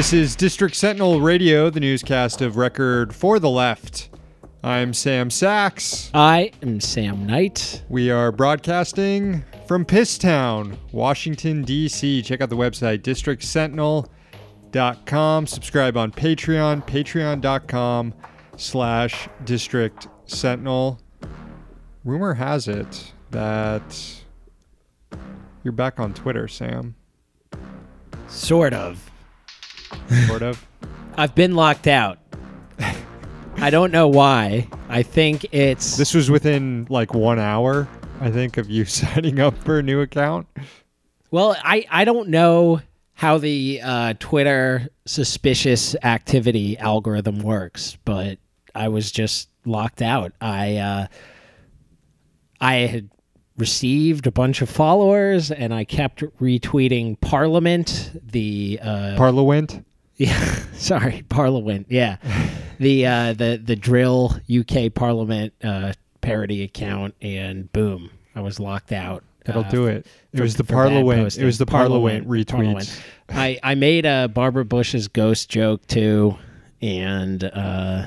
This is District Sentinel Radio, the newscast of record for the left. I'm Sam Sachs. I am Sam Knight. We are broadcasting from Pisstown, Washington, D.C. Check out the website, districtsentinel.com. Subscribe on Patreon, patreon.com slash district sentinel. Rumor has it that you're back on Twitter, Sam. Sort of. Sort of. I've been locked out. I don't know why. I think it's This was within like one hour, I think, of you signing up for a new account. well, I I don't know how the uh, Twitter suspicious activity algorithm works, but I was just locked out. I uh, I had received a bunch of followers, and I kept retweeting Parliament, the uh, Parliament. Yeah, sorry, Parliament. Yeah, the uh, the the drill UK Parliament uh, parody account, and boom, I was locked out. That'll uh, do it. It for- was the Parliament. It was the Parliament retweets. Parliament. I I made a Barbara Bush's ghost joke too, and uh,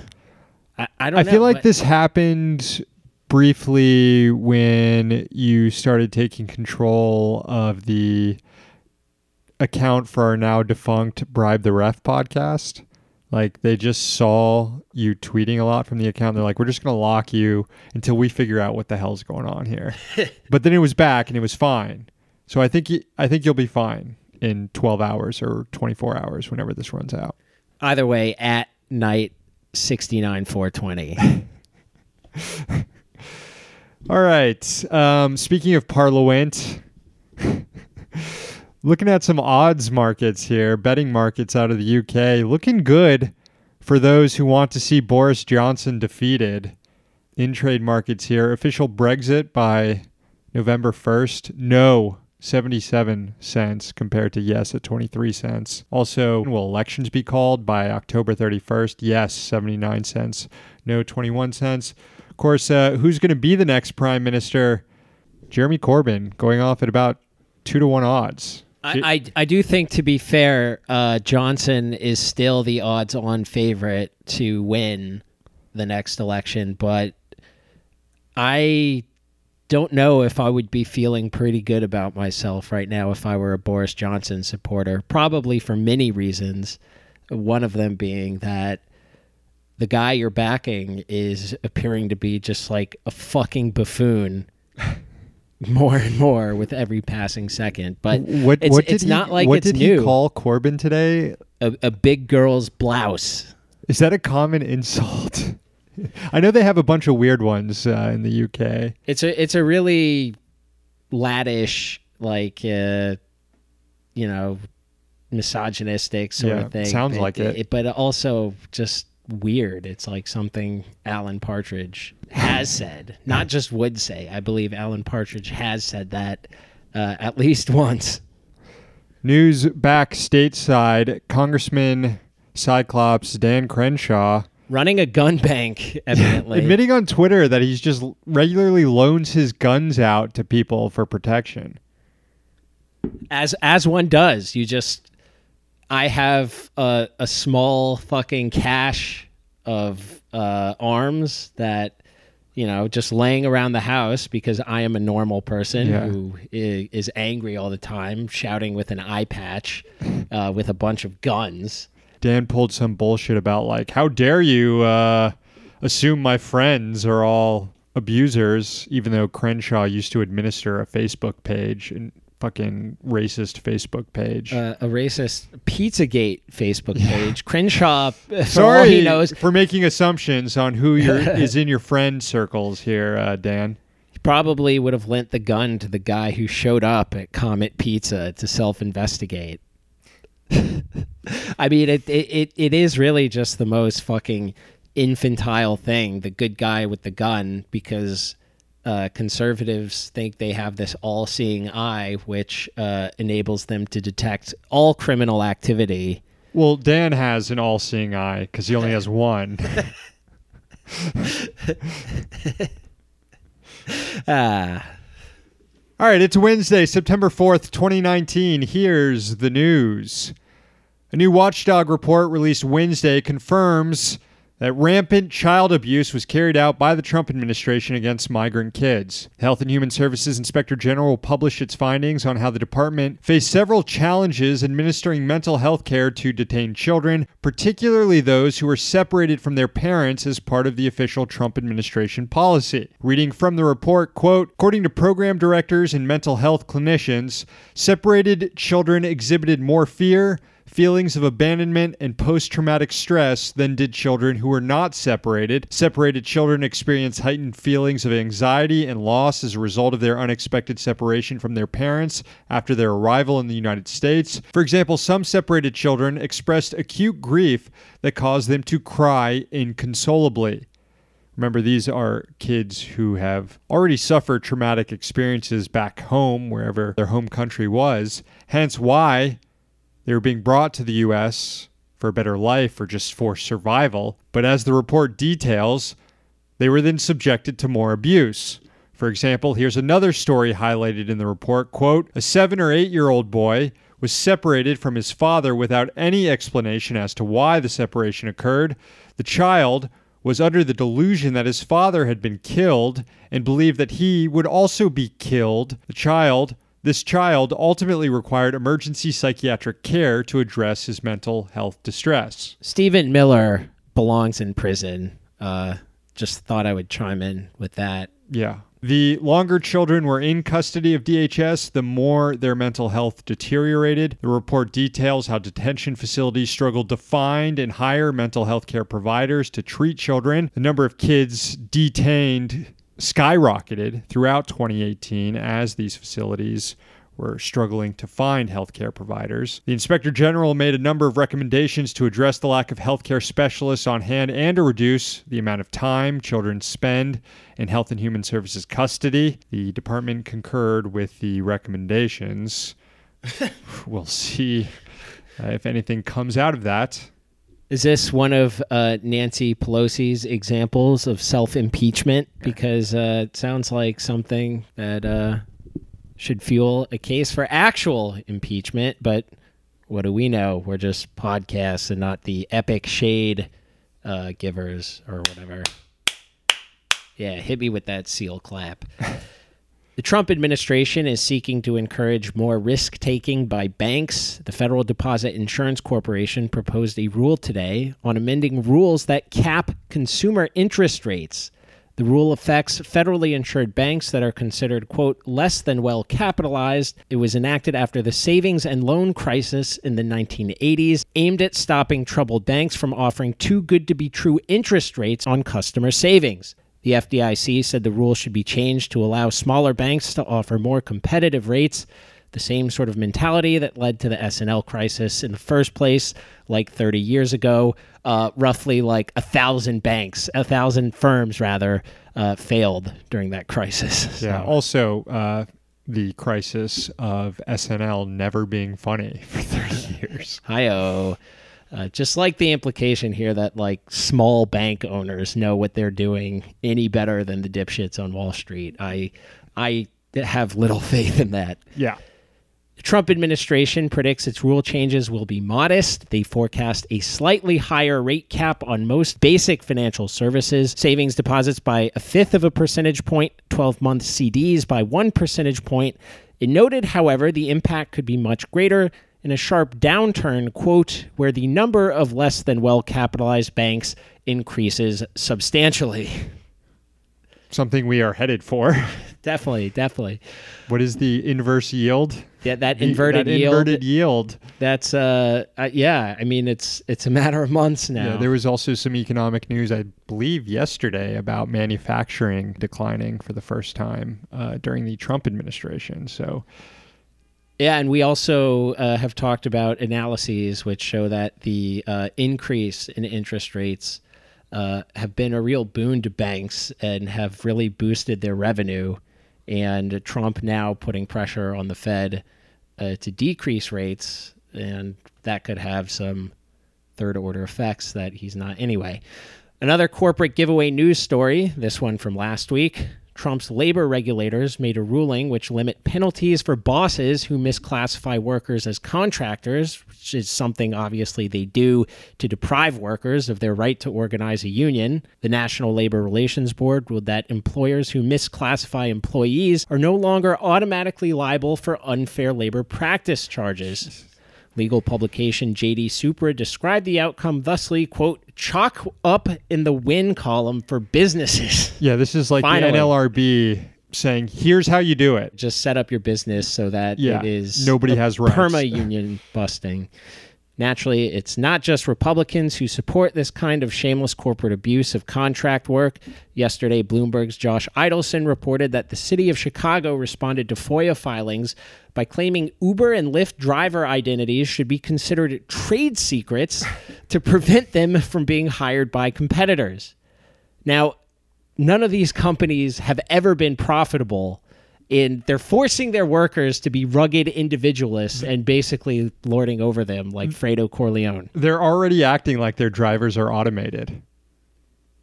I I don't. I know, feel like but- this happened briefly when you started taking control of the account for our now defunct Bribe the Ref podcast. Like they just saw you tweeting a lot from the account. They're like, we're just going to lock you until we figure out what the hell's going on here. but then it was back and it was fine. So I think y- I think you'll be fine in 12 hours or 24 hours whenever this runs out. Either way, at night sixty nine four twenty. All right. Um, speaking of Parliament, looking at some odds markets here, betting markets out of the UK, looking good for those who want to see Boris Johnson defeated. In trade markets here, official Brexit by November 1st, no. 77 cents compared to yes at 23 cents. Also, will elections be called by October 31st? Yes, 79 cents. No, 21 cents. Of course, uh, who's going to be the next prime minister? Jeremy Corbyn going off at about two to one odds. I, I, I do think, to be fair, uh, Johnson is still the odds on favorite to win the next election, but I don't know if I would be feeling pretty good about myself right now if I were a Boris Johnson supporter, probably for many reasons. One of them being that the guy you're backing is appearing to be just like a fucking buffoon more and more with every passing second. But what it's, what did it's he, not like what it's did new. he call Corbyn today? a, a big girl's blouse. Is that a common insult? I know they have a bunch of weird ones uh, in the UK. It's a it's a really laddish, like uh, you know, misogynistic sort Yeah, of thing. sounds like it. But also just weird. It's like something Alan Partridge has said, not just would say. I believe Alan Partridge has said that uh, at least once. News back stateside, Congressman Cyclops Dan Crenshaw Running a gun bank, evidently. admitting on Twitter that he's just regularly loans his guns out to people for protection. as as one does you just i have a, a small fucking cache of uh, arms that you know just laying around the house because i am a normal person Yeah. who is, is angry all the time shouting with an eye patch uh, with a bunch of guns Dan pulled some bullshit about like, how dare you uh, assume my friends are all abusers, even though Crenshaw used to administer a Facebook page and fucking racist Facebook page. uh, a racist pizzagate facebook page crenshaw for all Sorry he knows for making assumptions on who your, is in your friend circles here, uh, Dan. He probably would have lent the gun to the guy who showed up at Comet Pizza to self-investigate. I mean, it, it it it is really just the most fucking infantile thing. The good guy with the gun, because uh, conservatives think they have this all-seeing eye, which uh, enables them to detect all criminal activity. Well, Dan has an all-seeing eye because he only has one. Ah, All right, it's Wednesday, September 4th, 2019. Here's the news. A new watchdog report released Wednesday confirms that rampant child abuse was carried out by the Trump administration against migrant kids. Health and Human Services Inspector General published its findings on how the department faced several challenges administering mental health care to detained children, particularly those who were separated from their parents as part of the official Trump administration policy. Reading from the report, quote, according to program directors and mental health clinicians, separated children exhibited more fear, feelings of abandonment and post traumatic stress than did children who were not separated. Separated children experience heightened feelings of anxiety and loss as a result of their unexpected separation from their parents after their arrival in the United States. For example, some separated children expressed acute grief that caused them to cry inconsolably. Remember, these are kids who have already suffered traumatic experiences back home, wherever their home country was. Hence, why they were being brought to the U.S. for a better life or just for survival, but as the report details, they were then subjected to more abuse. For example, here's another story highlighted in the report quote, a seven or eight year old boy was separated from his father without any explanation as to why the separation occurred. The child was under the delusion that his father had been killed and believed that he would also be killed. The child this child ultimately required emergency psychiatric care to address his mental health distress. Stephen Miller belongs in prison. Uh, just thought I would chime in with that. Yeah. The longer children were in custody of DHS, the more their mental health deteriorated. The report details how detention facilities struggled to find and hire mental health care providers to treat children. The number of kids detained skyrocketed throughout 2018 as these facilities were struggling to find healthcare providers. The Inspector General made a number of recommendations to address the lack of healthcare specialists on hand and to reduce the amount of time children spend in Health and Human Services custody. The department concurred with the recommendations. we'll see uh, if anything comes out of that. Is this one of uh, Nancy Pelosi's examples of self impeachment? Because uh, it sounds like something that uh, should fuel a case for actual impeachment. But what do we know? We're just podcasts and not the epic shade uh, givers or whatever. Yeah, hit me with that seal clap. The Trump administration is seeking to encourage more risk taking by banks. The Federal Deposit Insurance Corporation proposed a rule today on amending rules that cap consumer interest rates. The rule affects federally insured banks that are considered, quote, less than well capitalized. It was enacted after the savings and loan crisis in the 1980s, aimed at stopping troubled banks from offering too good to be true interest rates on customer savings. The FDIC said the rule should be changed to allow smaller banks to offer more competitive rates, the same sort of mentality that led to the S&L crisis in the first place, like 30 years ago. Uh, roughly like a thousand banks, a thousand firms rather, uh, failed during that crisis. Yeah. So. Also, uh, the crisis of SNL never being funny for 30 years. Hi-oh. Uh, just like the implication here that like small bank owners know what they're doing any better than the dipshits on Wall Street. I I have little faith in that. Yeah. The Trump administration predicts its rule changes will be modest. They forecast a slightly higher rate cap on most basic financial services, savings deposits by a fifth of a percentage point, 12 month CDs by one percentage point. It noted, however, the impact could be much greater in a sharp downturn, quote, where the number of less than well capitalized banks increases substantially. Something we are headed for. definitely, definitely. What is the inverse yield? Yeah, that inverted that yield. Inverted yield. That's uh, uh, yeah. I mean, it's it's a matter of months now. Yeah, there was also some economic news, I believe, yesterday about manufacturing declining for the first time uh, during the Trump administration. So yeah, and we also uh, have talked about analyses which show that the uh, increase in interest rates uh, have been a real boon to banks and have really boosted their revenue. And Trump now putting pressure on the Fed uh, to decrease rates, and that could have some third order effects that he's not. Anyway, another corporate giveaway news story, this one from last week Trump's labor regulators made a ruling which limit penalties for bosses who misclassify workers as contractors, which is something obviously they do to deprive workers of their right to organize a union. The National Labor Relations Board ruled that employers who misclassify employees are no longer automatically liable for unfair labor practice charges. Legal publication JD Supra described the outcome thusly, quote, chalk up in the win column for businesses. Yeah, this is like Finally. the NLRB saying, "Here's how you do it." Just set up your business so that Yeah, it is nobody has rights. perma union busting. Naturally, it's not just Republicans who support this kind of shameless corporate abuse of contract work. Yesterday, Bloomberg's Josh Eidelson reported that the city of Chicago responded to FOIA filings by claiming Uber and Lyft driver identities should be considered trade secrets to prevent them from being hired by competitors. Now, none of these companies have ever been profitable in they're forcing their workers to be rugged individualists and basically lording over them like Fredo Corleone. They're already acting like their drivers are automated,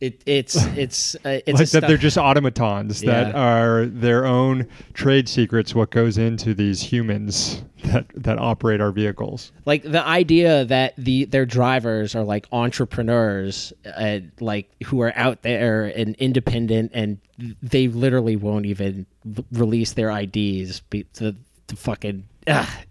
It, it's it's uh, it's like that they're just automatons that are their own trade secrets. What goes into these humans that that operate our vehicles? like the idea that the their drivers are like entrepreneurs uh, like who are out there and independent and they literally won't even release their IDs be, to, to fucking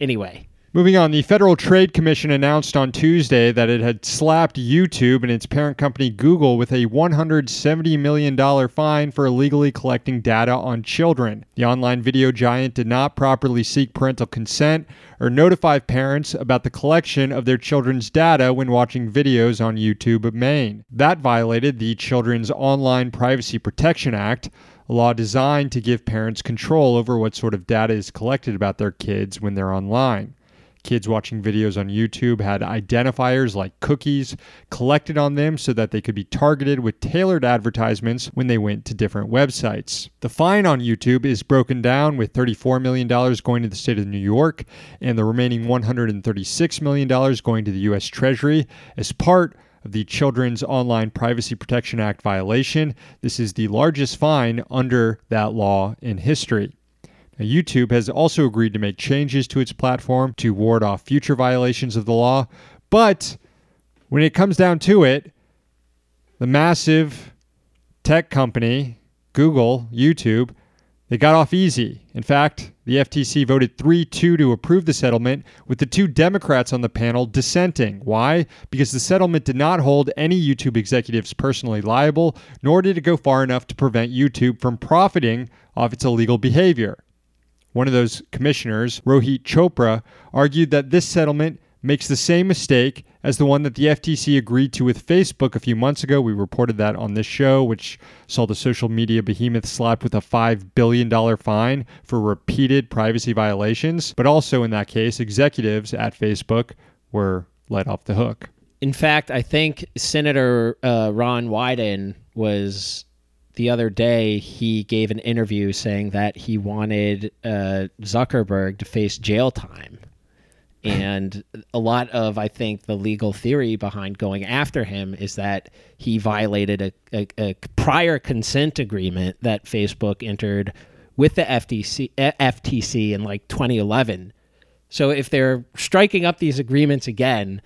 anyway Moving on, the Federal Trade Commission announced on Tuesday that it had slapped YouTube and its parent company Google with a $170 million fine for illegally collecting data on children. The online video giant did not properly seek parental consent or notify parents about the collection of their children's data when watching videos on YouTube main. That violated the Children's Online Privacy Protection Act, a law designed to give parents control over what sort of data is collected about their kids when they're online. Kids watching videos on YouTube had identifiers like cookies collected on them so that they could be targeted with tailored advertisements when they went to different websites. The fine on YouTube is broken down with $34 million going to the state of New York and the remaining $136 million going to the U.S. Treasury as part of the Children's Online Privacy Protection Act violation. This is the largest fine under that law in history. YouTube has also agreed to make changes to its platform to ward off future violations of the law, but when it comes down to it, the massive tech company, Google, YouTube, they got off easy. In fact, the FTC voted 3 2 to approve the settlement, with the two Democrats on the panel dissenting. Why? Because the settlement did not hold any YouTube executives personally liable, nor did it go far enough to prevent YouTube from profiting off its illegal behavior. One of those commissioners, Rohit Chopra, argued that this settlement makes the same mistake as the one that the FTC agreed to with Facebook a few months ago. We reported that on this show, which saw the social media behemoth slapped with a $5 billion fine for repeated privacy violations. But also in that case, executives at Facebook were let off the hook. In fact, I think Senator uh, Ron Wyden was the other day. He gave an interview saying that he wanted uh, Zuckerberg to face jail time, and a lot of I think the legal theory behind going after him is that he violated a, a, a prior consent agreement that Facebook entered with the FTC, eh, FTC in like 2011. So if they're striking up these agreements again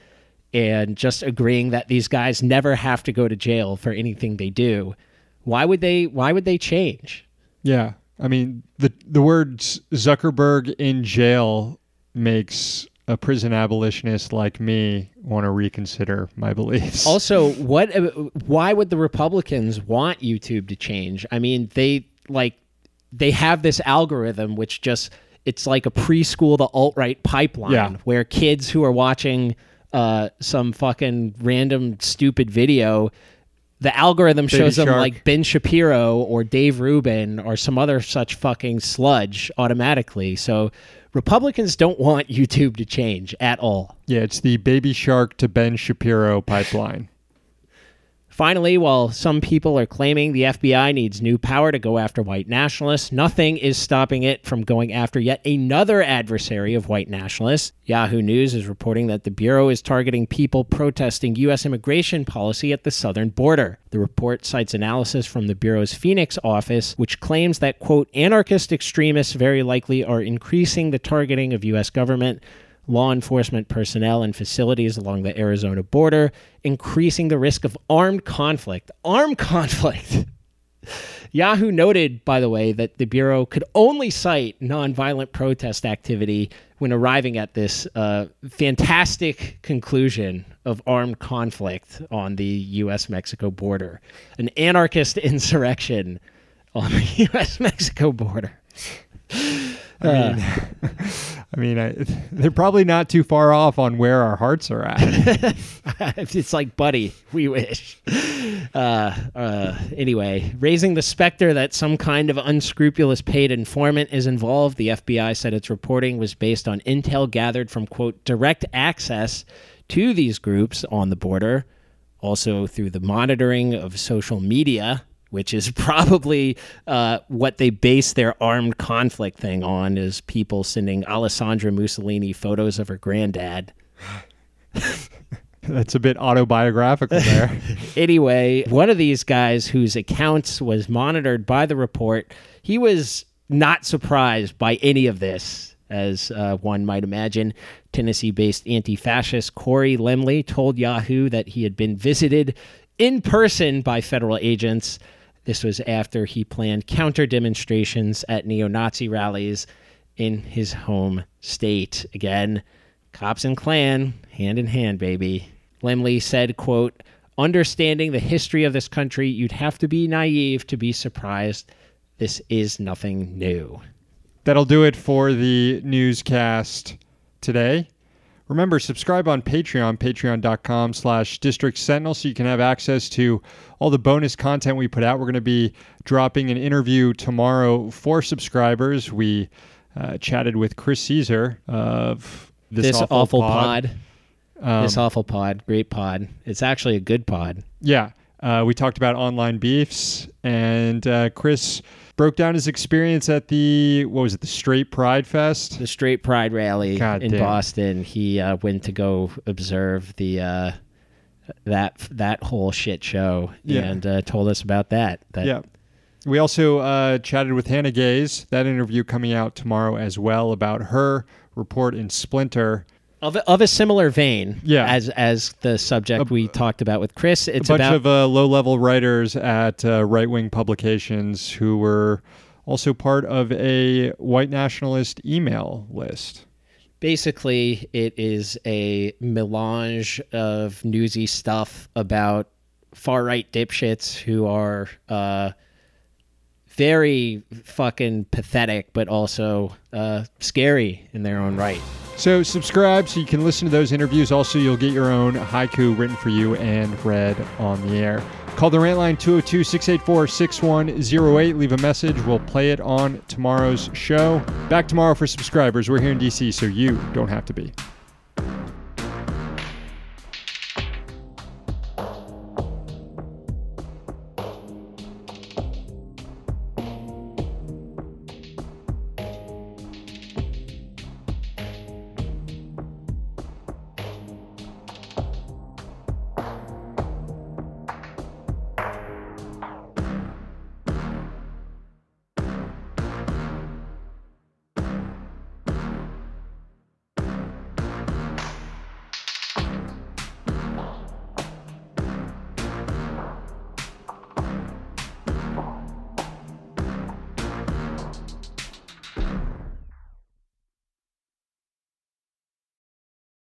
and just agreeing that these guys never have to go to jail for anything they do, why would they why would they change? Yeah. I mean, the, the words Zuckerberg in jail makes a prison abolitionist like me want to reconsider my beliefs. Also, what why would the Republicans want YouTube to change? I mean, they like they have this algorithm which just it's like a preschool to alt right pipeline Yeah. where kids who are watching uh, some fucking random stupid video the algorithm shows them Shark. like Ben Shapiro or Dave Rubin or some other such fucking sludge automatically. So Republicans don't want YouTube to change at all. yeah, it's the Baby Shark to Ben Shapiro pipeline. Finally, while some people are claiming the FBI needs new power to go after white nationalists, nothing is stopping it from going after yet another adversary of white nationalists. Yahoo News is reporting that the Bureau is targeting people protesting U.S. immigration policy at the southern border. The report cites analysis from the Bureau's Phoenix office, which claims that, quote, anarchist extremists very likely are increasing the targeting of U.S. government law enforcement personnel and facilities along the Arizona border, increasing the risk of armed conflict. Armed conflict. Yahoo noted, by the way, that the Bureau could only cite nonviolent protest activity when arriving at this uh, fantastic conclusion of armed conflict on the U.S. Mexico border, an anarchist insurrection on the U.S. Mexico border. I mean, I mean, I, they're probably not too far off on where our hearts are at. it's like, buddy, we wish. Uh, uh, anyway, raising the specter that some kind of unscrupulous paid informant is involved, the FBI said its reporting was based on intel gathered from, quote, direct access to these groups on the border, also through the monitoring of social media which is probably uh, what they base their armed conflict thing on is people sending Alessandra Mussolini photos of her granddad. That's a bit autobiographical there. anyway, one of these guys whose accounts was monitored by the report, he was not surprised by any of this, as uh, one might imagine. Tennessee based anti fascist Corey Lemley told Yahoo that he had been visited in person by federal agents this was after he planned counter demonstrations at neo Nazi rallies in his home state. Again, cops and Klan, hand in hand, baby. Lemley said, quote, Understanding the history of this country, you'd have to be naive to be surprised. This is nothing new. That'll do it for the newscast today. Remember, subscribe on Patreon, patreon.com slash district sentinel, so you can have access to all the bonus content we put out. We're going to be dropping an interview tomorrow for subscribers. We uh, chatted with Chris Caesar of This, this Awful, awful, Pod. pod. Um, this awful pod. Great pod. It's actually a good pod. Yeah. Uh, we talked about online beefs, and uh, Chris broke down his experience at the what was it the Straight Pride Fest, the Straight Pride rally God in damn. Boston. He uh, went to go observe the uh, that that whole shit show Yeah. and uh, told us about that. That Yeah. We also uh, chatted with Hannah Gais. That interview coming out tomorrow as well about her report in Splinter. Of a, of a similar vein. Yeah. as as the subject we talked about with Chris. It's a bunch about of uh, low-level writers at uh, right-wing publications who were also part of a white nationalist email list. basically it is a melange of newsy stuff about far right dipshits who are uh, very fucking pathetic, but also uh, scary in their own right. So subscribe so you can listen to those interviews. Also, you'll get your own haiku written for you and read on the air. Call the rant line 202 684 6108. Leave a message. We'll play it on tomorrow's show. Back tomorrow for subscribers. We're here in DC, so you don't have to be.